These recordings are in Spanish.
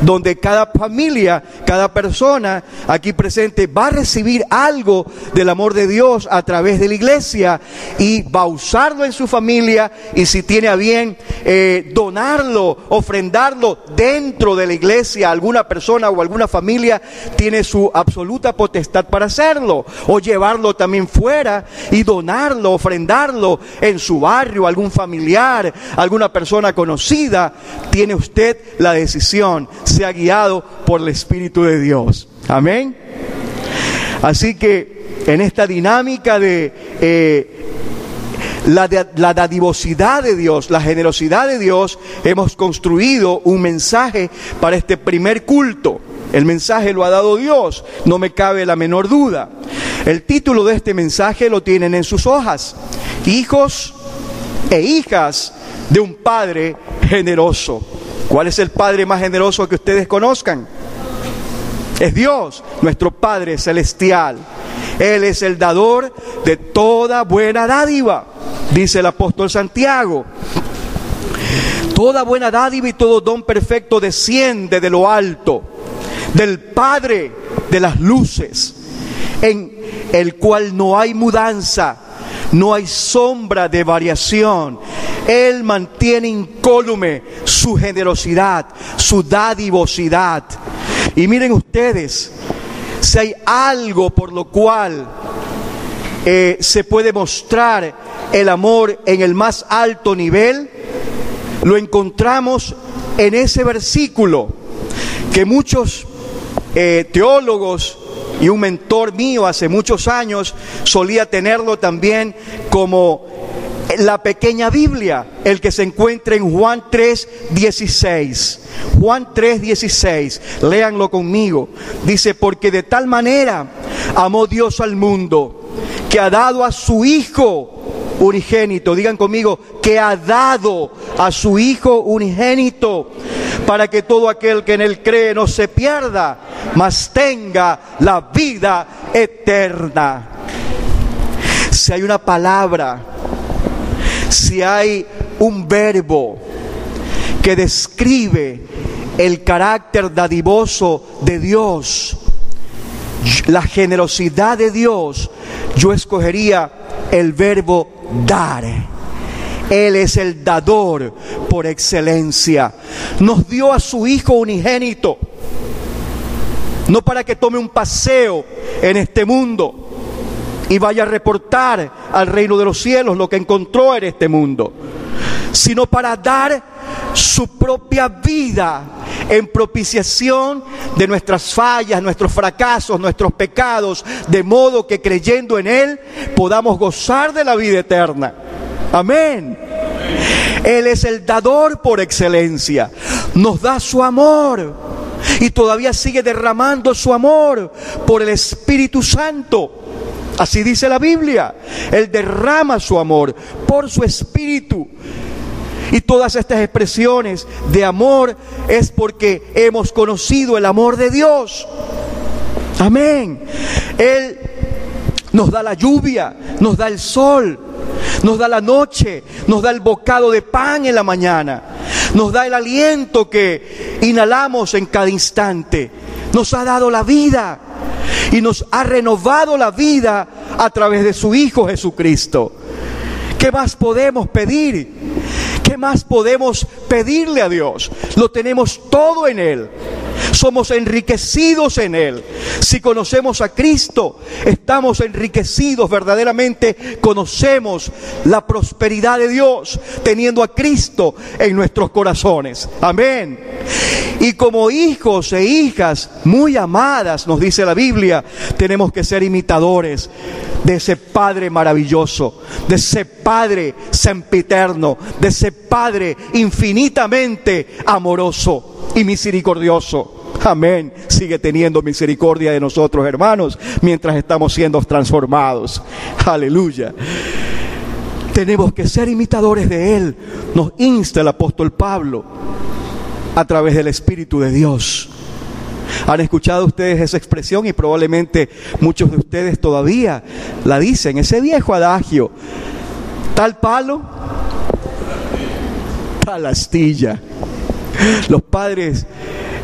donde cada familia, cada persona aquí presente va a recibir algo del amor de Dios a través de la iglesia y va a usarlo en su familia y si tiene a bien eh, donarlo, ofrendarlo dentro de la iglesia, alguna persona o alguna familia tiene su absoluta potestad para hacerlo o llevarlo también fuera y donarlo, ofrendarlo en su barrio, algún familiar, alguna persona conocida, tiene usted la decisión, sea guiado por el Espíritu de Dios. Amén. Así que en esta dinámica de eh, la, la, dadivosidad de Dios, la generosidad de Dios, hemos construido un mensaje para este primer culto. El mensaje lo ha dado Dios, no me cabe la menor duda. El título de este mensaje lo tienen en sus hojas. Hijos e hijas de un Padre generoso. ¿Cuál es el Padre más generoso que ustedes conozcan? Es Dios, nuestro Padre celestial. Él es el dador de toda buena dádiva, dice el apóstol Santiago. Toda buena dádiva y todo don perfecto desciende de lo alto, del Padre de las luces, en el cual no hay mudanza, no hay sombra de variación. Él mantiene incólume su generosidad, su dadivosidad. Y miren ustedes, si hay algo por lo cual eh, se puede mostrar el amor en el más alto nivel, lo encontramos en ese versículo que muchos eh, teólogos y un mentor mío hace muchos años solía tenerlo también como la pequeña Biblia, el que se encuentra en Juan 3, 16. Juan 3, 16, léanlo conmigo. Dice, porque de tal manera amó Dios al mundo, que ha dado a su Hijo unigénito, digan conmigo, que ha dado a su Hijo unigénito, para que todo aquel que en él cree no se pierda, mas tenga la vida eterna. Si hay una palabra, si hay un verbo que describe el carácter dadivoso de Dios, la generosidad de Dios, yo escogería el verbo dar. Él es el dador por excelencia. Nos dio a su Hijo unigénito, no para que tome un paseo en este mundo y vaya a reportar al reino de los cielos lo que encontró en este mundo, sino para dar su propia vida en propiciación de nuestras fallas, nuestros fracasos, nuestros pecados, de modo que creyendo en Él podamos gozar de la vida eterna. Amén. Él es el dador por excelencia. Nos da su amor y todavía sigue derramando su amor por el Espíritu Santo. Así dice la Biblia. Él derrama su amor por su Espíritu. Y todas estas expresiones de amor es porque hemos conocido el amor de Dios. Amén. Él nos da la lluvia, nos da el sol, nos da la noche, nos da el bocado de pan en la mañana, nos da el aliento que inhalamos en cada instante, nos ha dado la vida y nos ha renovado la vida a través de su Hijo Jesucristo. ¿Qué más podemos pedir? ¿Qué más podemos pedirle a Dios? Lo tenemos todo en Él. Somos enriquecidos en Él. Si conocemos a Cristo, estamos enriquecidos verdaderamente. Conocemos la prosperidad de Dios teniendo a Cristo en nuestros corazones. Amén. Y como hijos e hijas muy amadas, nos dice la Biblia, tenemos que ser imitadores de ese Padre maravilloso, de ese Padre sempiterno, de ese Padre infinitamente amoroso y misericordioso. Amén. Sigue teniendo misericordia de nosotros, hermanos, mientras estamos siendo transformados. Aleluya. Tenemos que ser imitadores de Él. Nos insta el apóstol Pablo a través del Espíritu de Dios. Han escuchado ustedes esa expresión y probablemente muchos de ustedes todavía la dicen, ese viejo adagio, tal palo, tal astilla. Los padres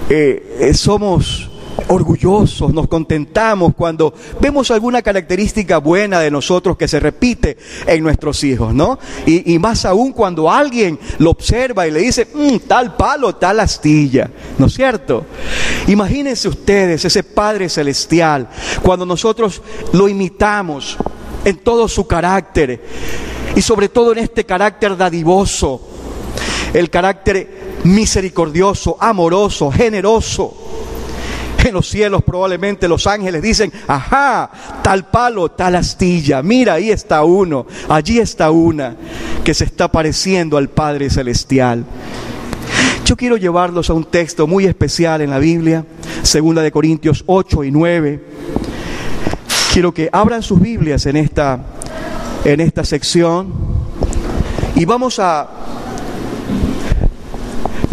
eh, eh, somos orgullosos, nos contentamos cuando vemos alguna característica buena de nosotros que se repite en nuestros hijos, ¿no? Y, más aún cuando alguien lo observa y le dice, mm, tal palo, tal astilla, ¿no es cierto? Imagínense ustedes ese Padre Celestial, cuando nosotros lo imitamos en todo su carácter y sobre todo en este carácter dadivoso, el carácter misericordioso, amoroso, generoso en los cielos probablemente los ángeles dicen, ajá, tal palo, tal astilla, mira, ahí está uno, allí está una que se está pareciendo al Padre Celestial. Yo quiero llevarlos a un texto muy especial en la Biblia, segunda de Corintios 8 y 9. Quiero que abran sus Biblias en esta, en esta sección y vamos a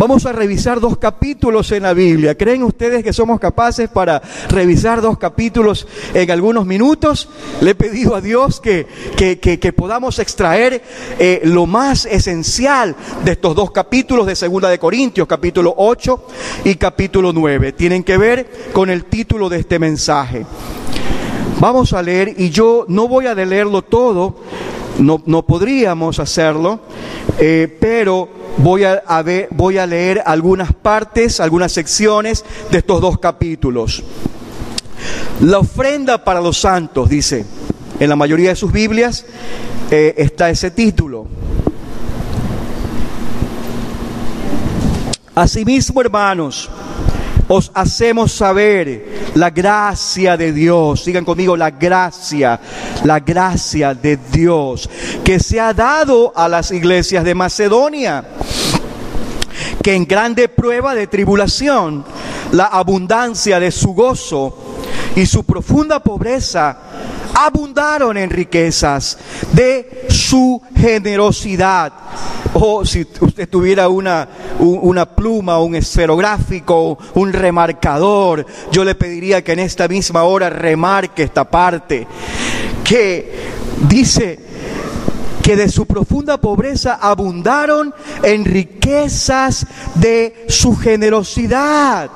Vamos a revisar dos capítulos en la Biblia. ¿Creen ustedes que somos capaces para revisar dos capítulos en algunos minutos? Le he pedido a Dios que, que, podamos extraer eh, lo más esencial de estos dos capítulos de Segunda de Corintios, capítulo 8 y capítulo 9. Tienen que ver con el título de este mensaje. Vamos a leer y yo no voy a leerlo todo, no, no podríamos hacerlo, eh, pero voy a, leer algunas partes, algunas secciones de estos dos capítulos. La ofrenda para los santos, dice, en la mayoría de sus Biblias eh, está ese título. Asimismo, hermanos, os hacemos saber la gracia de Dios. Sigan conmigo, la gracia, la gracia de Dios que se ha dado a las iglesias de Macedonia que en grande prueba de tribulación, la abundancia de su gozo y su profunda pobreza abundaron en riquezas de su generosidad. Si usted tuviera una, una pluma, un esferográfico, un remarcador, yo le pediría que en esta misma hora remarque esta parte, que dice que de su profunda pobreza abundaron en riquezas de su generosidad.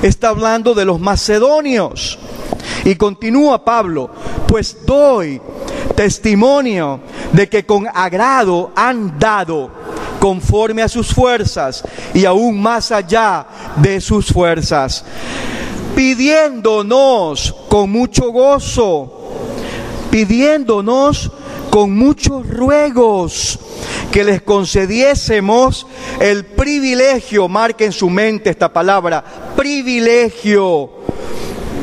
Está hablando de los macedonios. Y continúa Pablo, pues doy testimonio de que con agrado han dado conforme a sus fuerzas y aún más allá de sus fuerzas, pidiéndonos con mucho gozo, pidiéndonos con muchos ruegos que les concediésemos el privilegio, marque en su mente esta palabra, privilegio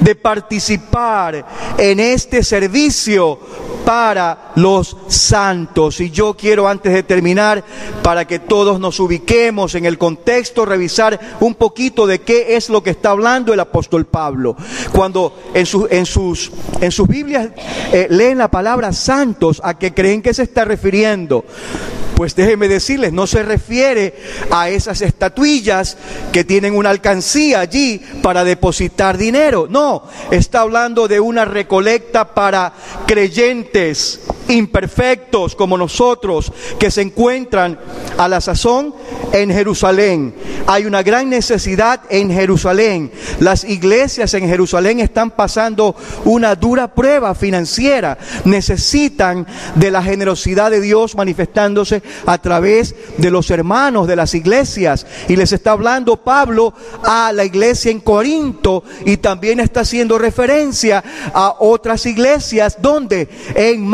de participar en este servicio para los santos. Y yo quiero antes de terminar, para que todos nos ubiquemos en el contexto, revisar un poquito de qué es lo que está hablando el apóstol Pablo. Cuando en, en, sus, en sus Biblias eh, leen la palabra santos, ¿a qué creen que se está refiriendo? Pues déjenme decirles, no se refiere a esas estatuillas que tienen una alcancía allí para depositar dinero. No, está hablando de una recolecta para creyentes imperfectos como nosotros que se encuentran a la sazón en Jerusalén. Hay una gran necesidad en Jerusalén. Las iglesias en Jerusalén están pasando una dura prueba financiera. Necesitan de la generosidad de Dios manifestándose a través de los hermanos de las iglesias. Y les está hablando Pablo a la iglesia en Corinto y también está haciendo referencia a otras iglesias donde en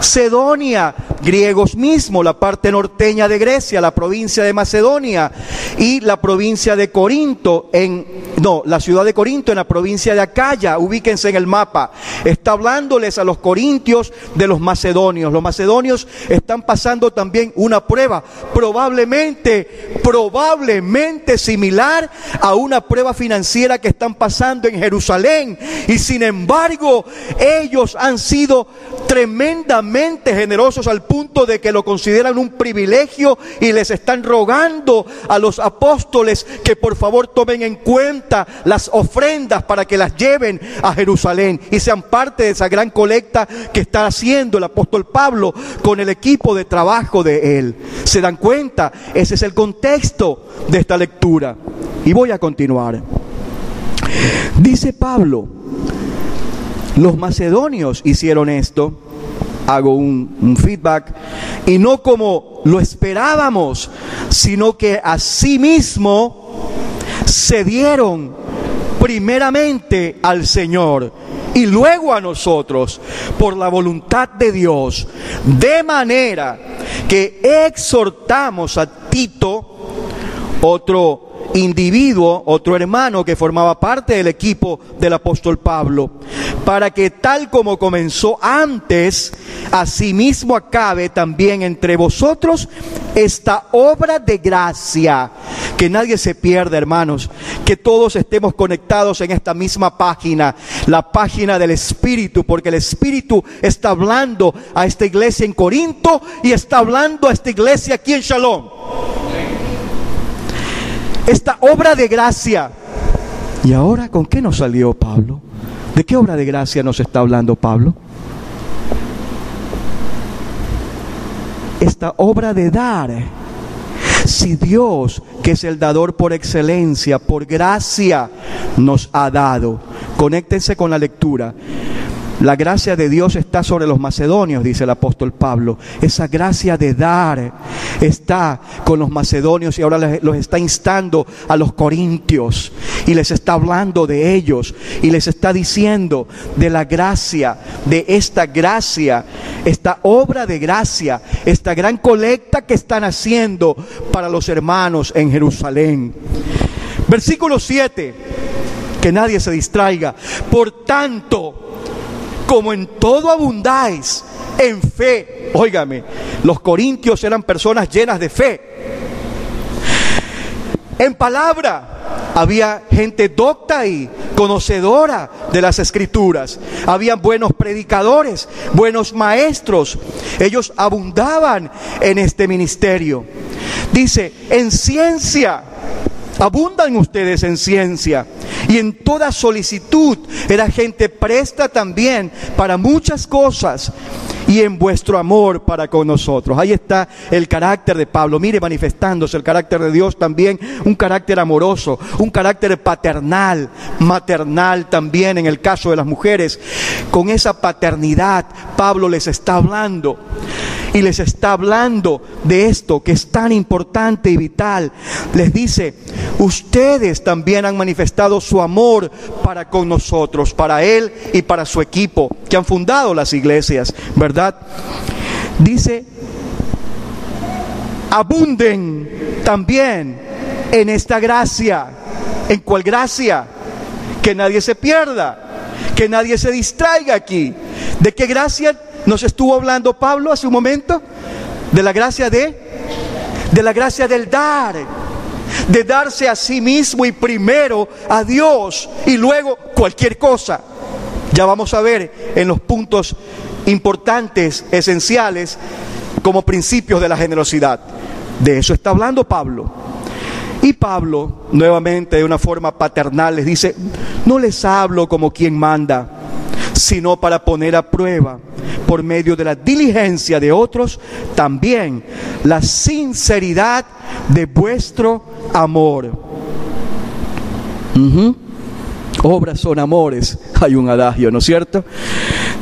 Macedonia, griegos mismo, la parte norteña de Grecia, la provincia de Macedonia y la provincia de Corinto en no, la ciudad de Corinto en la provincia de Acaya, ubíquense en el mapa. Está hablándoles a los corintios de los macedonios. Los macedonios están pasando también una prueba, probablemente, probablemente similar a una prueba financiera que están pasando en Jerusalén. Y sin embargo, ellos han sido tremendamente generosos al punto de que lo consideran un privilegio y les están rogando a los apóstoles que por favor tomen en cuenta las ofrendas para que las lleven a Jerusalén y sean parte de esa gran colecta que está haciendo el apóstol Pablo con el equipo de trabajo de él. ¿Se dan cuenta? Ese es el contexto de esta lectura. Y voy a continuar. Dice Pablo, los macedonios hicieron esto, hago un, un, feedback, y no como lo esperábamos, sino que asimismo se dieron primeramente al Señor y luego a nosotros por la voluntad de Dios, de manera que exhortamos a Tito, otro individuo, otro hermano que formaba parte del equipo del apóstol Pablo, para que tal como comenzó antes, asimismo acabe también entre vosotros esta obra de gracia. Que nadie se pierda, hermanos, que todos estemos conectados en esta misma página, la página del Espíritu, porque el Espíritu está hablando a esta iglesia en Corinto y está hablando a esta iglesia aquí en Shalom esta obra de gracia. ¿Y ahora con qué nos salió Pablo? ¿De qué obra de gracia nos está hablando Pablo? Esta obra de dar. Si Dios, que es el dador por excelencia, por gracia, nos ha dado, conéctense con la lectura. La gracia de Dios está sobre los macedonios, dice el apóstol Pablo. Esa gracia de dar está con los macedonios y ahora los está instando a los corintios y les está hablando de ellos y les está diciendo de la gracia, de esta gracia, esta obra de gracia, esta gran colecta que están haciendo para los hermanos en Jerusalén. Versículo 7, que nadie se distraiga. Por tanto, como en todo abundáis en fe. Óigame, los corintios eran personas llenas de fe. En palabra, había gente docta y conocedora de las escrituras. Había buenos predicadores, buenos maestros. Ellos abundaban en este ministerio. Dice, en ciencia, abundan ustedes en ciencia y en toda solicitud. Era gente presta también para muchas cosas y en vuestro amor para con nosotros. Ahí está el carácter de Pablo. Mire manifestándose el carácter de Dios también, un carácter amoroso, un carácter paternal, maternal también en el caso de las mujeres. Con esa paternidad Pablo les está hablando y les está hablando de esto que es tan importante y vital. Les dice, ustedes también han manifestado su amor para con nosotros, para Él y para su equipo, que han fundado las iglesias, ¿verdad? Dice, abunden también en esta gracia. ¿En cuál gracia? Que nadie se pierda, que nadie se distraiga aquí. ¿De qué gracia nos estuvo hablando Pablo hace un momento? De la gracia de, de la gracia del dar de darse a sí mismo y primero a Dios y luego cualquier cosa. Ya vamos a ver en los puntos importantes, esenciales, como principios de la generosidad. De eso está hablando Pablo. Y Pablo, nuevamente de una forma paternal, les dice, no les hablo como quien manda, sino para poner a prueba, por medio de la diligencia de otros, también la sinceridad de vuestro amor. Obras son amores, hay un adagio, ¿no es cierto?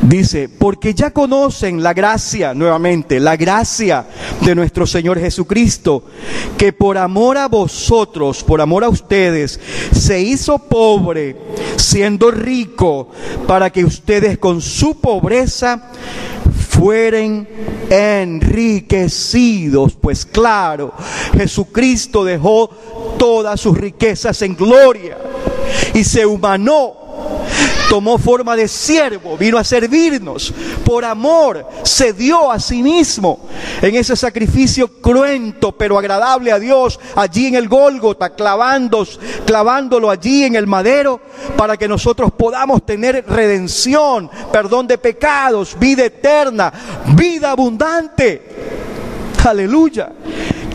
Dice, porque ya conocen la gracia, nuevamente, la gracia de nuestro Señor Jesucristo, que por amor a vosotros, por amor a ustedes, se hizo pobre, siendo rico, para que ustedes con su pobreza fueren enriquecidos. Pues claro, Jesucristo dejó todas sus riquezas en gloria y se humanó tomó forma de siervo, vino a servirnos, por amor, se dio a sí mismo en ese sacrificio cruento pero agradable a Dios, allí en el Gólgota, clavándolo allí en el madero, para que nosotros podamos tener redención, perdón de pecados, vida eterna, vida abundante. Aleluya.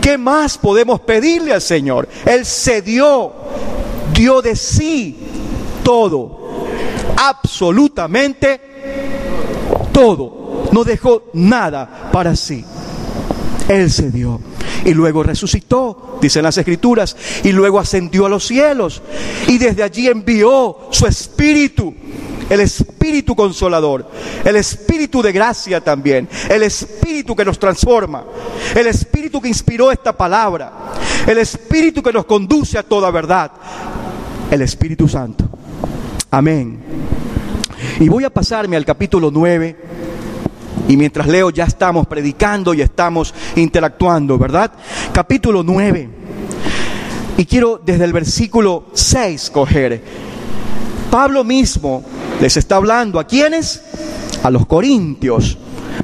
¿Qué más podemos pedirle al Señor? Él se dio, dio de sí todo absolutamente todo. No dejó nada para sí. Él se dio. y luego resucitó, dicen las escrituras, y luego ascendió a los cielos y desde allí envió su espíritu, el espíritu consolador, el espíritu de gracia también, el espíritu que nos transforma, el espíritu que inspiró esta palabra, el espíritu que nos conduce a toda verdad, el Espíritu Santo. Amén. Y voy a pasarme al capítulo 9 y mientras leo ya estamos predicando y estamos interactuando, ¿verdad? Capítulo 9. Y quiero desde el versículo 6 coger. Pablo mismo les está hablando a quienes? A los corintios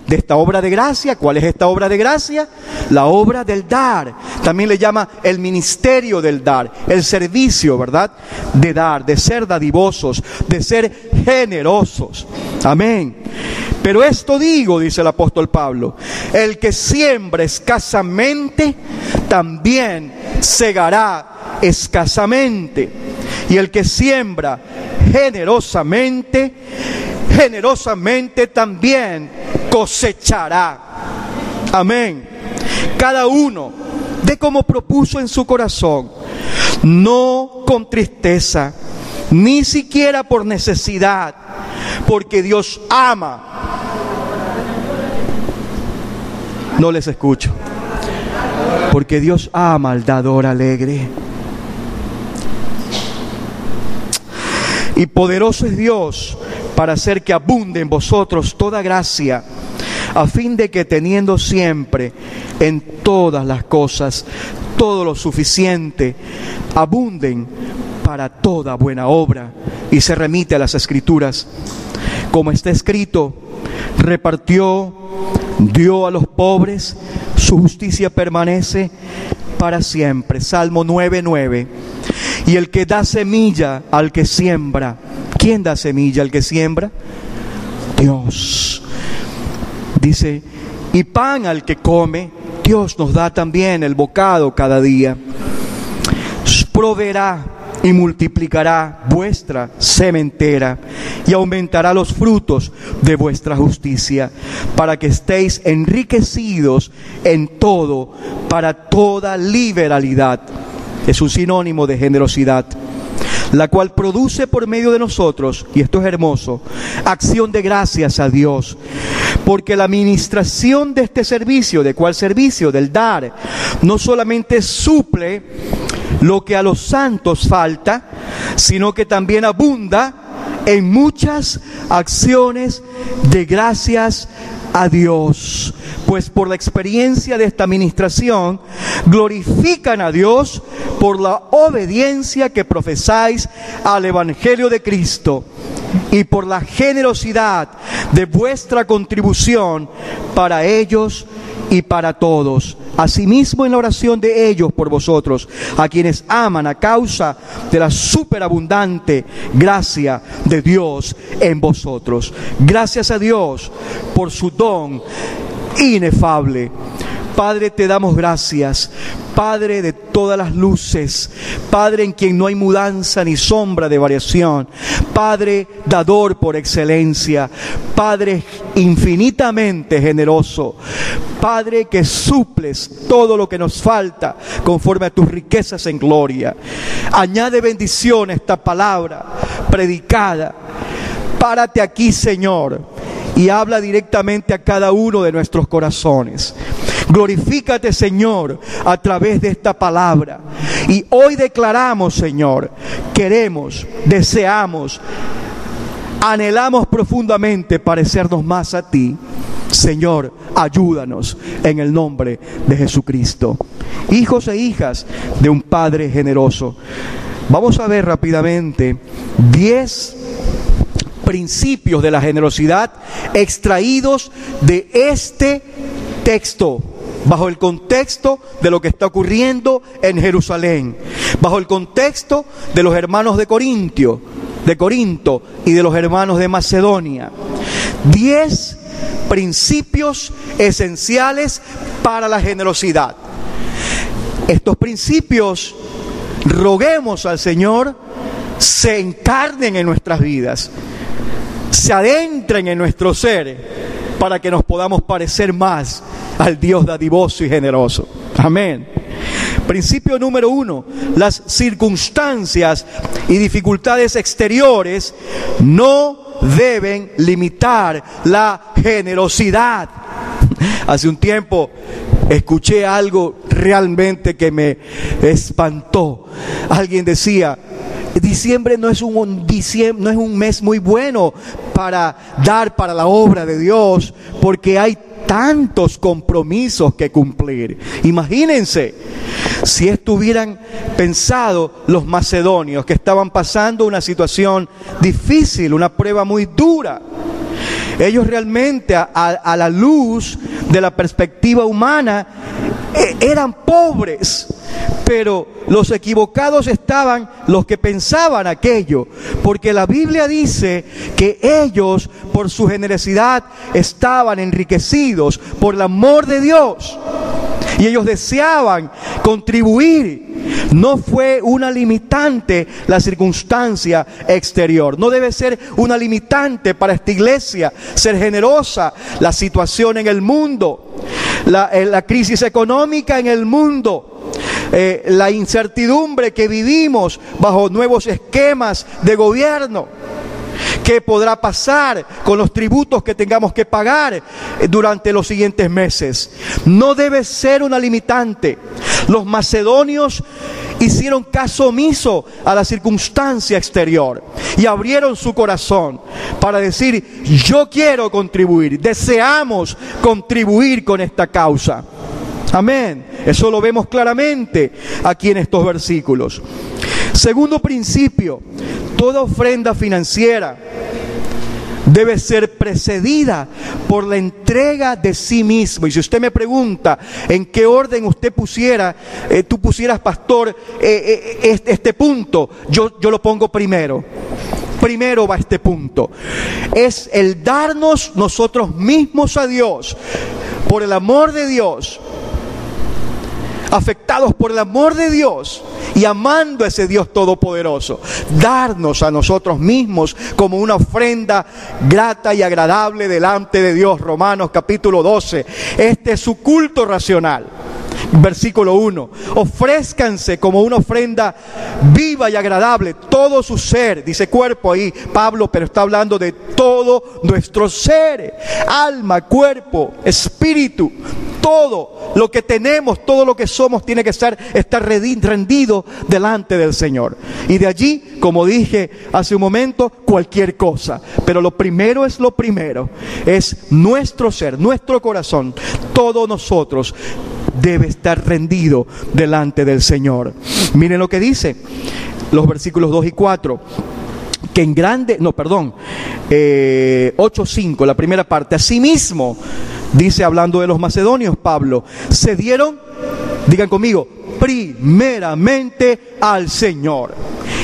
de esta obra de gracia. ¿Cuál es esta obra de gracia? La obra del dar. También le llama el ministerio del dar, el servicio, ¿verdad? De dar, de ser dadivosos, de ser generosos. Amén. Pero esto digo, dice el apóstol Pablo, el que siembra escasamente, también segará escasamente. Y el que siembra generosamente, generosamente también cosechará. Amén. Cada uno de como propuso en su corazón, no con tristeza, ni siquiera por necesidad, porque Dios ama. No les escucho. Porque Dios ama al dador alegre. Y poderoso es Dios para hacer que abunde en vosotros toda gracia, a fin de que teniendo siempre en todas las cosas todo lo suficiente, abunden para toda buena obra. Y se remite a las escrituras. Como está escrito, repartió, dio a los pobres, su justicia permanece para siempre. Salmo 9:9. Y el que da semilla al que siembra, ¿quién da semilla al que siembra? Dios. Dice, y pan al que come, Dios nos da también el bocado cada día. Proveerá y multiplicará vuestra sementera y aumentará los frutos de vuestra justicia, para que estéis enriquecidos en todo, para toda liberalidad. Es un sinónimo de generosidad la cual produce por medio de nosotros, y esto es hermoso, acción de gracias a Dios, porque la administración de este servicio, ¿de cuál servicio? Del dar, no solamente suple lo que a los santos falta, sino que también abunda en muchas acciones de gracias a Dios. Pues por la experiencia de esta administración, glorifican a Dios por la obediencia que profesáis al Evangelio de Cristo y por la generosidad de vuestra contribución para ellos y para todos. Asimismo en la oración de ellos por vosotros, a quienes aman a causa de la superabundante gracia de Dios en vosotros. Gracias a Dios por su don inefable. Padre, te damos gracias Padre de todas las luces, Padre en quien no hay mudanza ni sombra de variación, Padre dador por excelencia, Padre infinitamente generoso, Padre que suples todo lo que nos falta conforme a tus riquezas en gloria. Añade bendición a esta palabra predicada. Párate aquí, Señor, y habla directamente a cada uno de nuestros corazones. Glorifícate, Señor, a través de esta palabra. Y hoy declaramos, Señor, queremos, deseamos, anhelamos profundamente parecernos más a ti. Señor, ayúdanos en el nombre de Jesucristo. Hijos e hijas de un Padre generoso. Vamos a ver rápidamente 10 principios de la generosidad extraídos de este texto bajo el contexto de lo que está ocurriendo en Jerusalén, bajo el contexto de los hermanos de Corintio, de Corinto y de los hermanos de Macedonia. Diez principios esenciales para la generosidad. Estos principios, roguemos al Señor, se encarnen en nuestras vidas, se adentren en nuestro ser, para que nos podamos parecer más al Dios dadivoso y generoso. Amén. Principio número uno, las circunstancias y dificultades exteriores no deben limitar la generosidad. Hace un tiempo escuché algo realmente que me espantó. Alguien decía, diciembre no es un, no es un mes muy bueno para dar para la obra de Dios, porque hay tantos compromisos que cumplir. Imagínense si estuvieran pensado los macedonios que estaban pasando una situación difícil, una prueba muy dura. Ellos realmente a, la luz de la perspectiva humana eran pobres, pero los equivocados estaban los que pensaban aquello, porque la Biblia dice que ellos por su generosidad estaban enriquecidos por el amor de Dios y ellos deseaban contribuir. No fue una limitante la circunstancia exterior. No debe ser una limitante para esta iglesia ser generosa. La situación en el mundo, la, eh, la crisis económica en el mundo, eh, la incertidumbre que vivimos bajo nuevos esquemas de gobierno. ¿Qué podrá pasar con los tributos que tengamos que pagar eh, durante los siguientes meses? No debe ser una limitante. Los macedonios hicieron caso omiso a la circunstancia exterior y abrieron su corazón para decir, yo quiero contribuir, deseamos contribuir con esta causa. Amén. Eso lo vemos claramente aquí en estos versículos. Segundo principio, toda ofrenda financiera debe ser precedida por la entrega de sí mismo. Y si usted me pregunta en qué orden usted pusiera, eh, tú pusieras, pastor, eh, eh, este, este, punto, yo, yo lo pongo primero. Primero va este punto. Es el darnos nosotros mismos a Dios por el amor de Dios afectados por el amor de Dios y amando a ese Dios todopoderoso, darnos a nosotros mismos como una ofrenda grata y agradable delante de Dios. Romanos capítulo 12. Este es su culto racional. Versículo 1. Ofrézcanse como una ofrenda viva y agradable, todo su ser, dice cuerpo ahí Pablo, pero está hablando de todo nuestro ser, alma, cuerpo, espíritu, todo lo que tenemos, todo lo que somos tiene que estar, estar rendido delante del Señor. Y de allí, como dije hace un momento, cualquier cosa. Pero lo primero es lo primero, es nuestro ser, nuestro corazón, todos nosotros debe estar rendido delante del Señor. Miren lo que dice los versículos 2 y 4 que en grande, no, perdón, eh, 8.5, la primera parte, asimismo, dice hablando de los macedonios, Pablo, se dieron, digan conmigo, primeramente al Señor.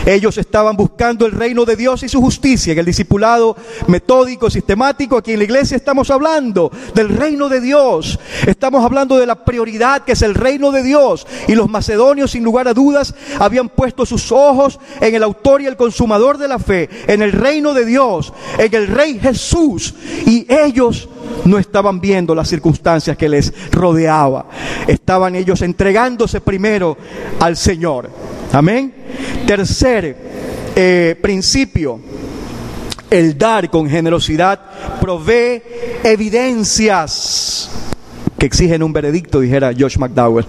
Ellos estaban buscando el reino de Dios y su justicia. En el discipulado metódico, sistemático, aquí en la iglesia estamos hablando del reino de Dios. Estamos hablando de la prioridad que es el reino de Dios. Y los macedonios, sin lugar a dudas, habían puesto sus ojos en el autor y el consumador de la fe, en el reino de Dios, en el rey Jesús. Y ellos no estaban viendo las circunstancias que les rodeaba. Estaban ellos entregándose primero al Señor. Amén. Tercer eh, principio, el dar con generosidad provee evidencias que exigen un veredicto, dijera Josh McDowell.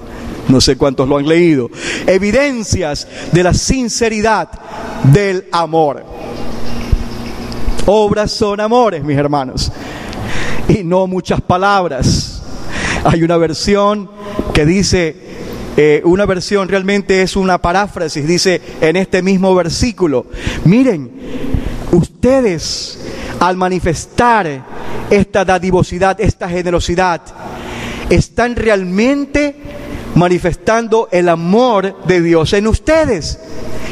No sé cuántos lo han leído. Evidencias de la sinceridad del amor. Obras son amores, mis hermanos. Y no muchas palabras. Hay una versión que dice eh, una versión realmente es una paráfrasis, dice en este mismo versículo, miren, ustedes al manifestar esta dadivosidad, esta generosidad, están realmente manifestando el amor de Dios en ustedes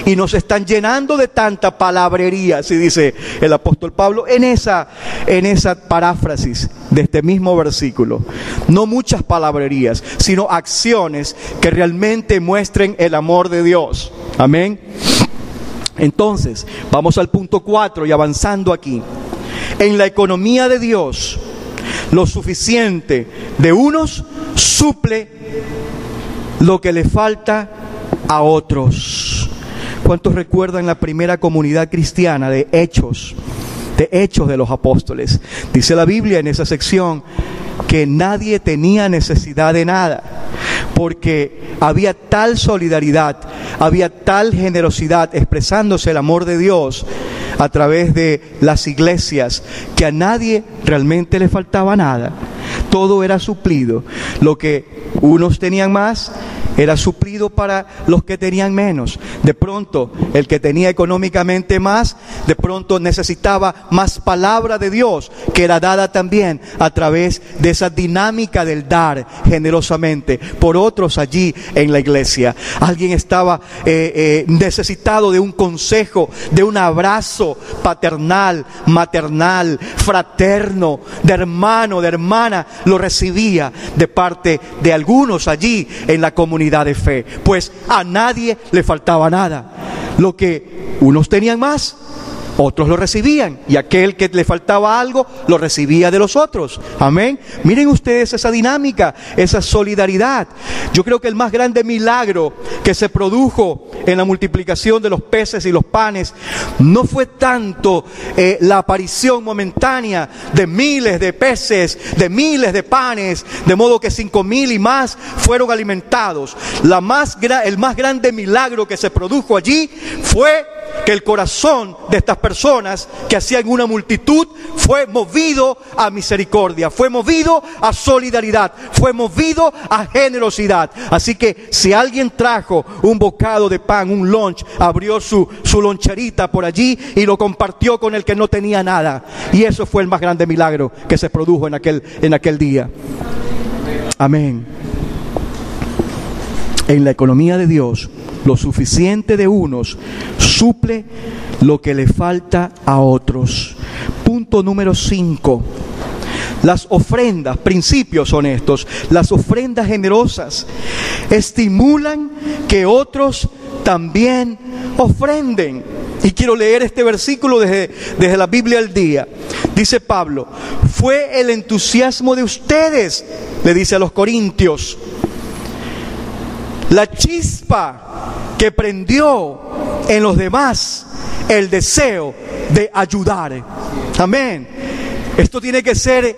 y nos están llenando de tanta palabrería, así dice el apóstol Pablo en esa, en esa paráfrasis de este mismo versículo. No muchas palabrerías, sino acciones que realmente muestren el amor de Dios. Amén. Entonces, vamos al punto 4 y avanzando aquí. En la economía de Dios, lo suficiente de unos suple lo que le falta a otros. ¿Cuántos recuerdan la primera comunidad cristiana de Hechos? De Hechos de los Apóstoles. Dice la Biblia en esa sección que nadie tenía necesidad de nada, porque había tal solidaridad, había tal generosidad expresándose el amor de Dios a través de las iglesias, que a nadie realmente le faltaba nada. Todo era suplido. Lo que unos tenían más, era suplido para los que tenían menos. De pronto, el que tenía económicamente más, de pronto necesitaba más palabra de Dios, que era dada también a través de esa dinámica del dar generosamente por otros allí en la iglesia. Alguien estaba eh, eh, necesitado de un consejo, de un abrazo paternal, maternal, fraterno, de hermano, de hermana, lo recibía de parte de algunos allí en la comunidad de fe, pues a nadie le faltaba nada. Lo que unos tenían más, otros lo recibían y aquel que le faltaba algo lo recibía de los otros. Amén. Miren ustedes esa dinámica, esa solidaridad. Yo creo que el más grande milagro que se produjo en la multiplicación de los peces y los panes no fue tanto eh, la aparición momentánea de miles de peces, de miles de panes, de modo que cinco mil y más fueron alimentados. La más, el más grande milagro que se produjo allí fue que el corazón de estas personas que hacían una multitud fue movido a misericordia, fue movido a solidaridad, fue movido a generosidad. Así que si alguien trajo un bocado de pan, un lunch, abrió su, su loncherita por allí y lo compartió con el que no tenía nada. Y eso fue el más grande milagro que se produjo en aquel, en aquel día. Amén. En la economía de Dios, lo suficiente de unos suple lo que le falta a otros. Punto número 5. Las ofrendas, principios son estos, las ofrendas generosas estimulan que otros también ofrenden. Y quiero leer este versículo desde, desde la Biblia al día. Dice Pablo, fue el entusiasmo de ustedes, le dice a los corintios, la chispa que prendió en los demás el deseo de ayudar. Amén. Esto tiene que ser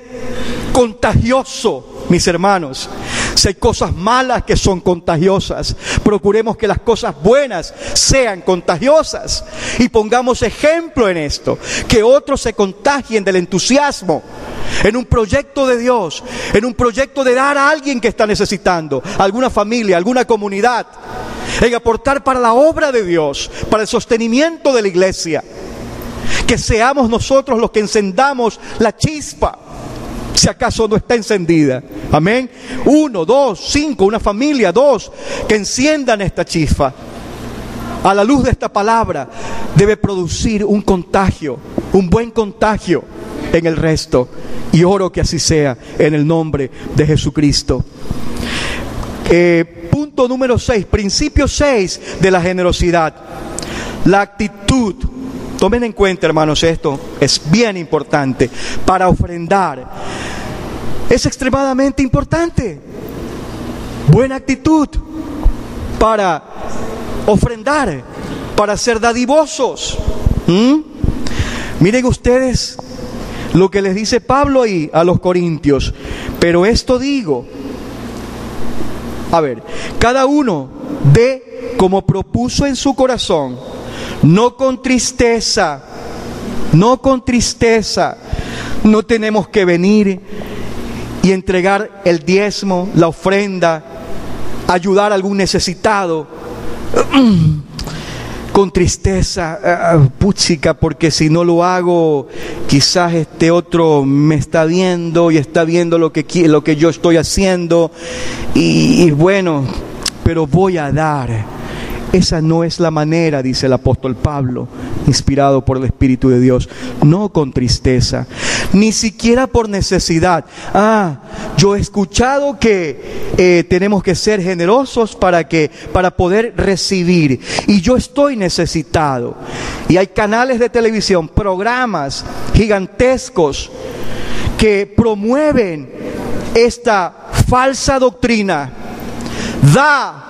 contagioso, mis hermanos. Si hay cosas malas que son contagiosas, procuremos que las cosas buenas sean contagiosas y pongamos ejemplo en esto, que otros se contagien del entusiasmo en un proyecto de Dios, en un proyecto de dar a alguien que está necesitando, alguna familia, alguna comunidad, en aportar para la obra de Dios, para el sostenimiento de la iglesia. Que seamos nosotros los que encendamos la chispa si acaso no está encendida. Amén. Uno, dos, cinco, una familia, dos, que enciendan esta chispa. A la luz de esta palabra debe producir un contagio, un buen contagio en el resto. Y oro que así sea en el nombre de Jesucristo. Eh, punto número seis, principio seis de la generosidad. La actitud Tomen en cuenta, hermanos, esto es bien importante. Para ofrendar es extremadamente importante. Buena actitud para ofrendar, para ser dadivosos. ¿Mm? Miren ustedes lo que les dice Pablo ahí a los corintios. Pero esto digo, a ver, cada uno de como propuso en su corazón no con tristeza, no con tristeza. No tenemos que venir y entregar el diezmo, la ofrenda, ayudar a algún necesitado. Con tristeza, ah, ah, puchica, porque si no lo hago, quizás este otro me está viendo y está viendo lo que, lo que yo estoy haciendo. Y bueno, pero voy a dar esa no es la manera, dice el apóstol Pablo, inspirado por el Espíritu de Dios. No con tristeza, ni siquiera por necesidad. Ah, yo he escuchado que eh, tenemos que ser generosos para que, para poder recibir. Y yo estoy necesitado. Y hay canales de televisión, programas gigantescos que promueven esta falsa doctrina Da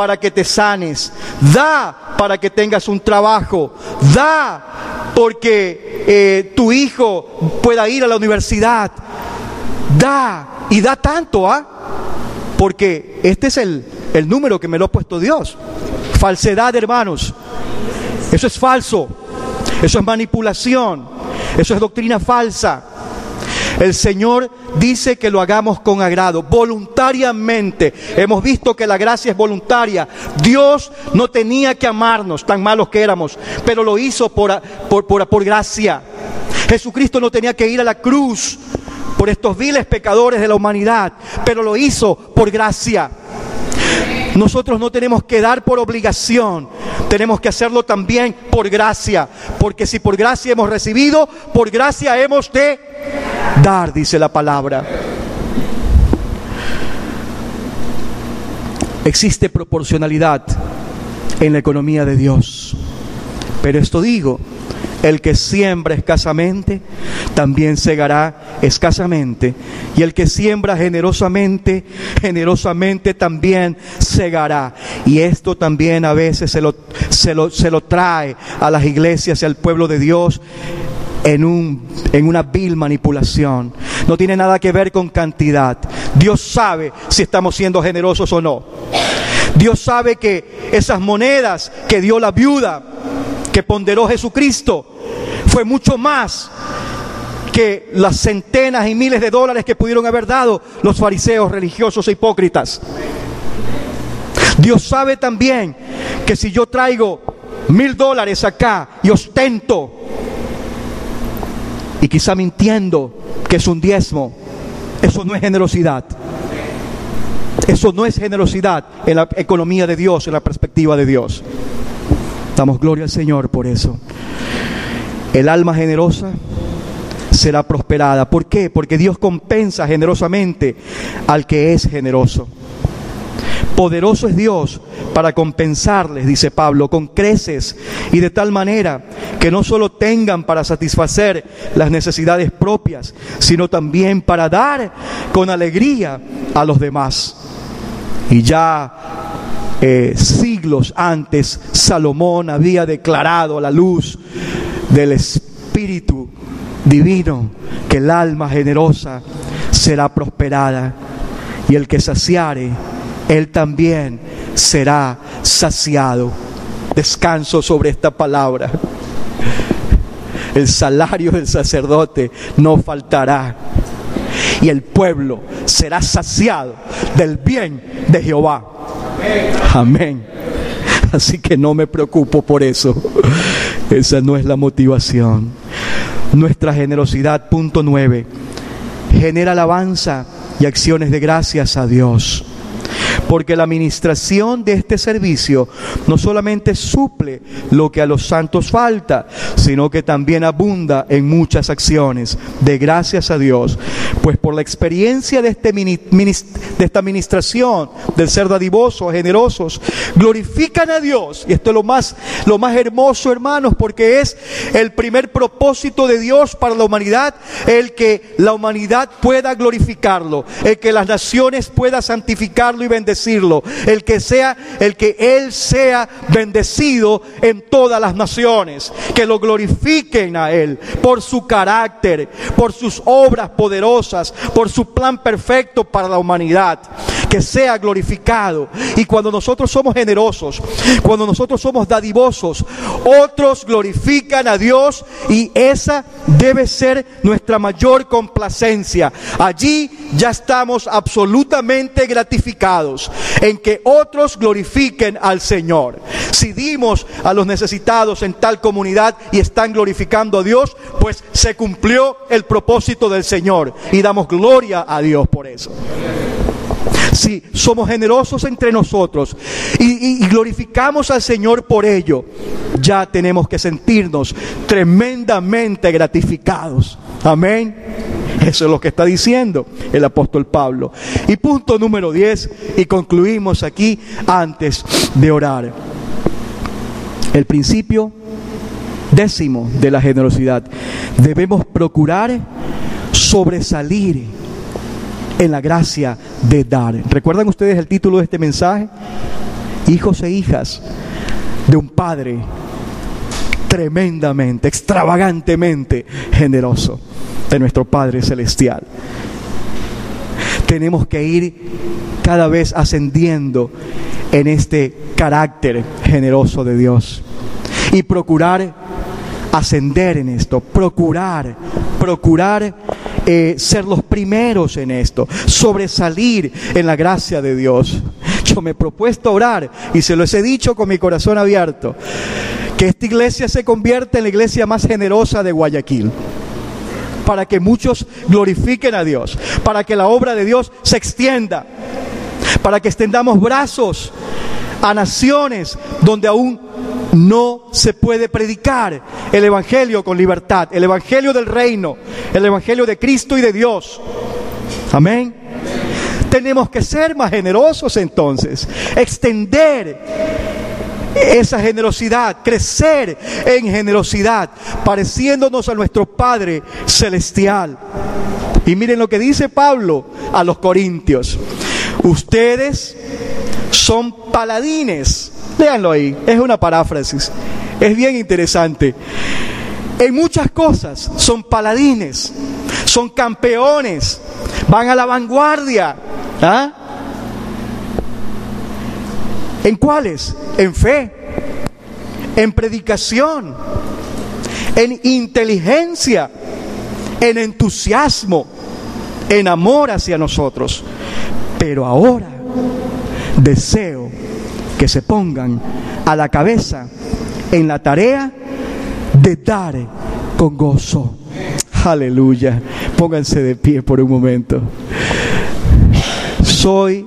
para que te sanes. Da para que tengas un trabajo. Da porque eh, tu hijo pueda ir a la universidad. Da y da tanto, ¿ah? Porque este es el, el número que me lo ha puesto Dios. Falsedad, hermanos. Eso es falso. Eso es manipulación. Eso es doctrina falsa. El Señor dice que lo hagamos con agrado, voluntariamente. Hemos visto que la gracia es voluntaria. Dios no tenía que amarnos, tan malos que éramos, pero lo hizo por, por, por, por gracia. Jesucristo no tenía que ir a la cruz por estos viles pecadores de la humanidad, pero lo hizo por gracia. Nosotros no tenemos que dar por obligación, tenemos que hacerlo también por gracia, porque si por gracia hemos recibido, por gracia hemos de dar, dice la palabra. Existe proporcionalidad en la economía de Dios, pero esto digo, el que siembra escasamente, también segará escasamente. Y el que siembra generosamente, generosamente también segará. Y esto también a veces se lo, se lo, se lo trae a las iglesias y al pueblo de Dios en, un, en una vil manipulación. No tiene nada que ver con cantidad. Dios sabe si estamos siendo generosos o no. Dios sabe que esas monedas que dio la viuda, que ponderó Jesucristo, fue mucho más que las centenas y miles de dólares que pudieron haber dado los fariseos religiosos e hipócritas. Dios sabe también que si yo traigo mil dólares acá y ostento, y quizá mintiendo que es un diezmo, eso no es generosidad. Eso no es generosidad en la economía de Dios, en la perspectiva de Dios. Damos gloria al Señor por eso. El alma generosa será prosperada. ¿Por qué? Porque Dios compensa generosamente al que es generoso. Poderoso es Dios para compensarles, dice Pablo, con creces y de tal manera que no solo tengan para satisfacer las necesidades propias, sino también para dar con alegría a los demás. Y ya eh, siglos antes Salomón había declarado a la luz del Espíritu Divino que el alma generosa será prosperada y el que saciare, él también será saciado. Descanso sobre esta palabra. El salario del sacerdote no faltará y el pueblo será saciado del bien de Jehová. Amén. Así que no me preocupo por eso. Esa no es la motivación. Nuestra generosidad, punto nueve, genera alabanza y acciones de gracias a Dios porque la administración de este servicio no solamente suple lo que a los santos falta, sino que también abunda en muchas acciones. De gracias a Dios, pues por la experiencia de, este de esta administración, del ser dadivosos, generosos, glorifican a Dios, y esto es lo más, lo más hermoso, hermanos, porque es el primer propósito de Dios para la humanidad, el que la humanidad pueda glorificarlo, el que las naciones puedan santificarlo y bendecirlo el que sea, el que Él sea bendecido en todas las naciones, que lo glorifiquen a Él por su carácter, por sus obras poderosas, por su plan perfecto para la humanidad, que sea glorificado. Y cuando nosotros somos generosos, cuando nosotros somos dadivosos, otros glorifican a Dios y esa debe ser nuestra mayor complacencia. Allí ya estamos absolutamente gratificados en que otros glorifiquen al Señor. Si dimos a los necesitados en tal comunidad y están glorificando a Dios, pues se cumplió el propósito del Señor y damos gloria a Dios por eso. Si somos generosos entre nosotros y, y, glorificamos al Señor por ello, ya tenemos que sentirnos tremendamente gratificados. Amén. Eso es lo que está diciendo el apóstol Pablo. Y punto número 10, y concluimos aquí antes de orar. El principio décimo de la generosidad. Debemos procurar sobresalir en la gracia de dar. ¿Recuerdan ustedes el título de este mensaje? Hijos e hijas de un Padre tremendamente, extravagantemente generoso de nuestro Padre Celestial. Tenemos que ir cada vez ascendiendo en este carácter generoso de Dios y procurar ascender en esto, procurar, procurar eh, ser los primeros en esto, sobresalir en la gracia de Dios. Yo me he propuesto orar y se los he dicho con mi corazón abierto, que esta iglesia se convierta en la iglesia más generosa de Guayaquil para que muchos glorifiquen a Dios, para que la obra de Dios se extienda, para que extendamos brazos a naciones donde aún no se puede predicar el Evangelio con libertad, el Evangelio del reino, el Evangelio de Cristo y de Dios. Amén. Tenemos que ser más generosos entonces, extender esa generosidad, crecer en generosidad, pareciéndonos a nuestro Padre Celestial. Y miren lo que dice Pablo a los Corintios. Ustedes son paladines. Léanlo ahí, es una paráfrasis. Es bien interesante. En muchas cosas son paladines, son campeones, van a la vanguardia. ¿Ah? ¿En cuáles? En fe, en predicación, en inteligencia, en entusiasmo, en amor hacia nosotros. Pero ahora deseo que se pongan a la cabeza en la tarea de dar con gozo. Aleluya. Pónganse de pie por un momento. Soy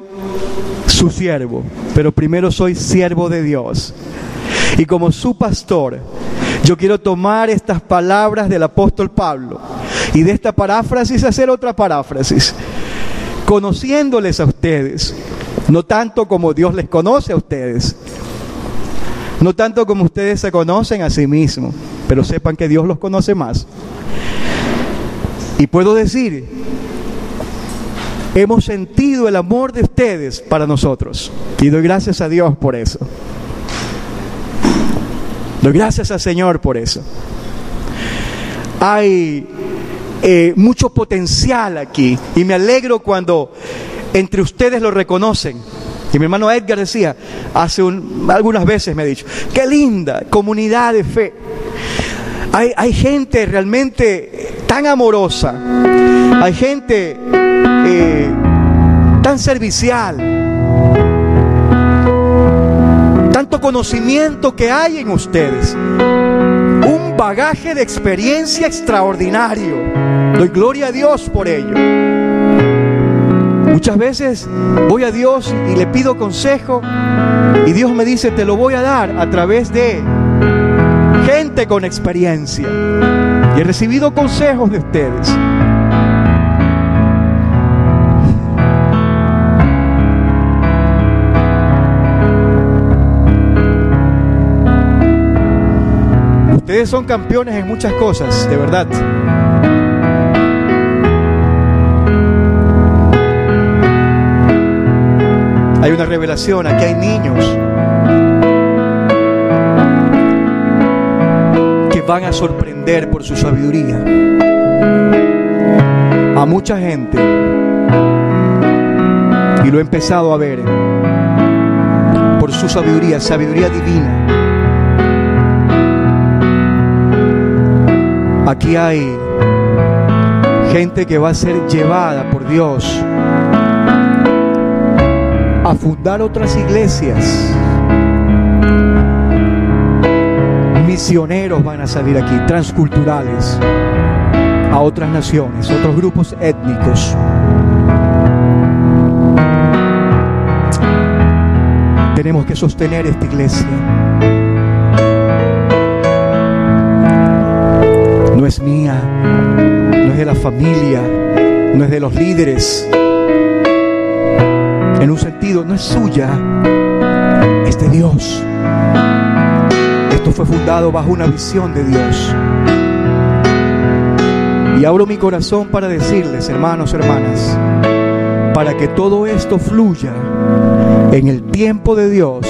su siervo, pero primero soy siervo de Dios. Y como su pastor, yo quiero tomar estas palabras del apóstol Pablo y de esta paráfrasis hacer otra paráfrasis, conociéndoles a ustedes, no tanto como Dios les conoce a ustedes, no tanto como ustedes se conocen a sí mismos, pero sepan que Dios los conoce más. Y puedo decir, hemos sentido el amor de ustedes para nosotros. Y doy gracias a Dios por eso. Doy gracias al Señor por eso. Hay eh, mucho potencial aquí y me alegro cuando entre ustedes lo reconocen. Y mi hermano Edgar decía, hace algunas veces me ha dicho, qué linda comunidad de fe. Hay, hay gente realmente tan amorosa, hay gente eh, tan servicial, tanto conocimiento que hay en ustedes, bagaje de experiencia extraordinario. Doy gloria a Dios por ello. Muchas veces voy a Dios y le pido consejo y Dios me dice, te lo voy a dar a través de gente con experiencia. Y he recibido consejos de ustedes. Ustedes son campeones en muchas cosas, de verdad. Hay una revelación, aquí hay niños que van a sorprender por su sabiduría a mucha gente. Y lo he empezado a ver por su sabiduría, sabiduría divina. Aquí hay gente que va a ser llevada por Dios a fundar otras iglesias. Misioneros van a salir aquí, transculturales, a otras naciones, otros grupos étnicos. Tenemos que sostener esta iglesia. No es mía, no es de la familia, no es de los líderes, en un sentido, no es suya, es de Dios. Esto fue fundado bajo una visión de Dios. Y abro mi corazón para decirles, hermanos, hermanas, para que todo esto fluya en el tiempo de Dios,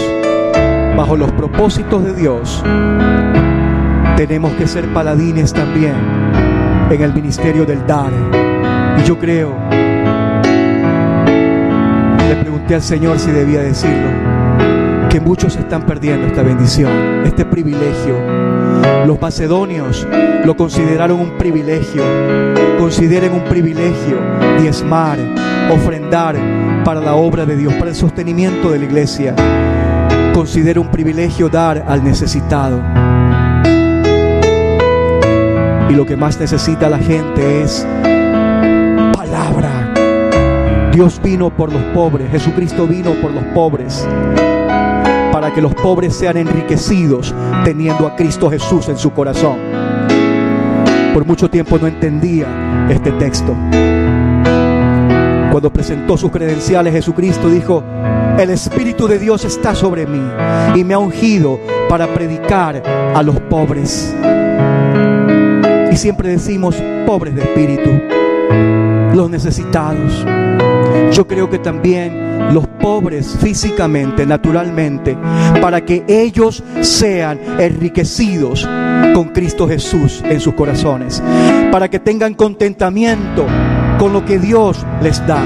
bajo los propósitos de Dios, tenemos que ser paladines también en el ministerio del dar. Y yo creo, le pregunté al Señor si debía decirlo, que muchos están perdiendo esta bendición, este privilegio. Los macedonios lo consideraron un privilegio. Consideren un privilegio diezmar, ofrendar para la obra de Dios, para el sostenimiento de la iglesia. Considera un privilegio dar al necesitado. Y lo que más necesita la gente es palabra. Dios vino por los pobres, Jesucristo vino por los pobres, para que los pobres sean enriquecidos teniendo a Cristo Jesús en su corazón. Por mucho tiempo no entendía este texto. Cuando presentó sus credenciales, Jesucristo dijo, el Espíritu de Dios está sobre mí y me ha ungido para predicar a los pobres. Y siempre decimos pobres de espíritu, los necesitados. Yo creo que también los pobres físicamente, naturalmente, para que ellos sean enriquecidos con Cristo Jesús en sus corazones, para que tengan contentamiento con lo que Dios les da,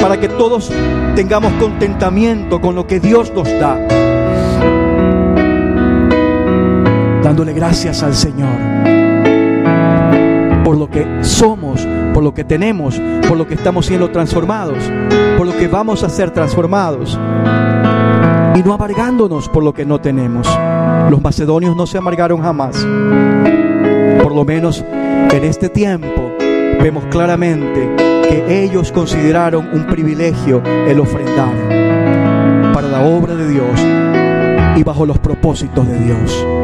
para que todos tengamos contentamiento con lo que Dios nos da, dándole gracias al Señor que somos, por lo que tenemos, por lo que estamos siendo transformados, por lo que vamos a ser transformados. Y no amargándonos por lo que no tenemos. Los macedonios no se amargaron jamás. Por lo menos en este tiempo vemos claramente que ellos consideraron un privilegio el ofrendar para la obra de Dios y bajo los propósitos de Dios.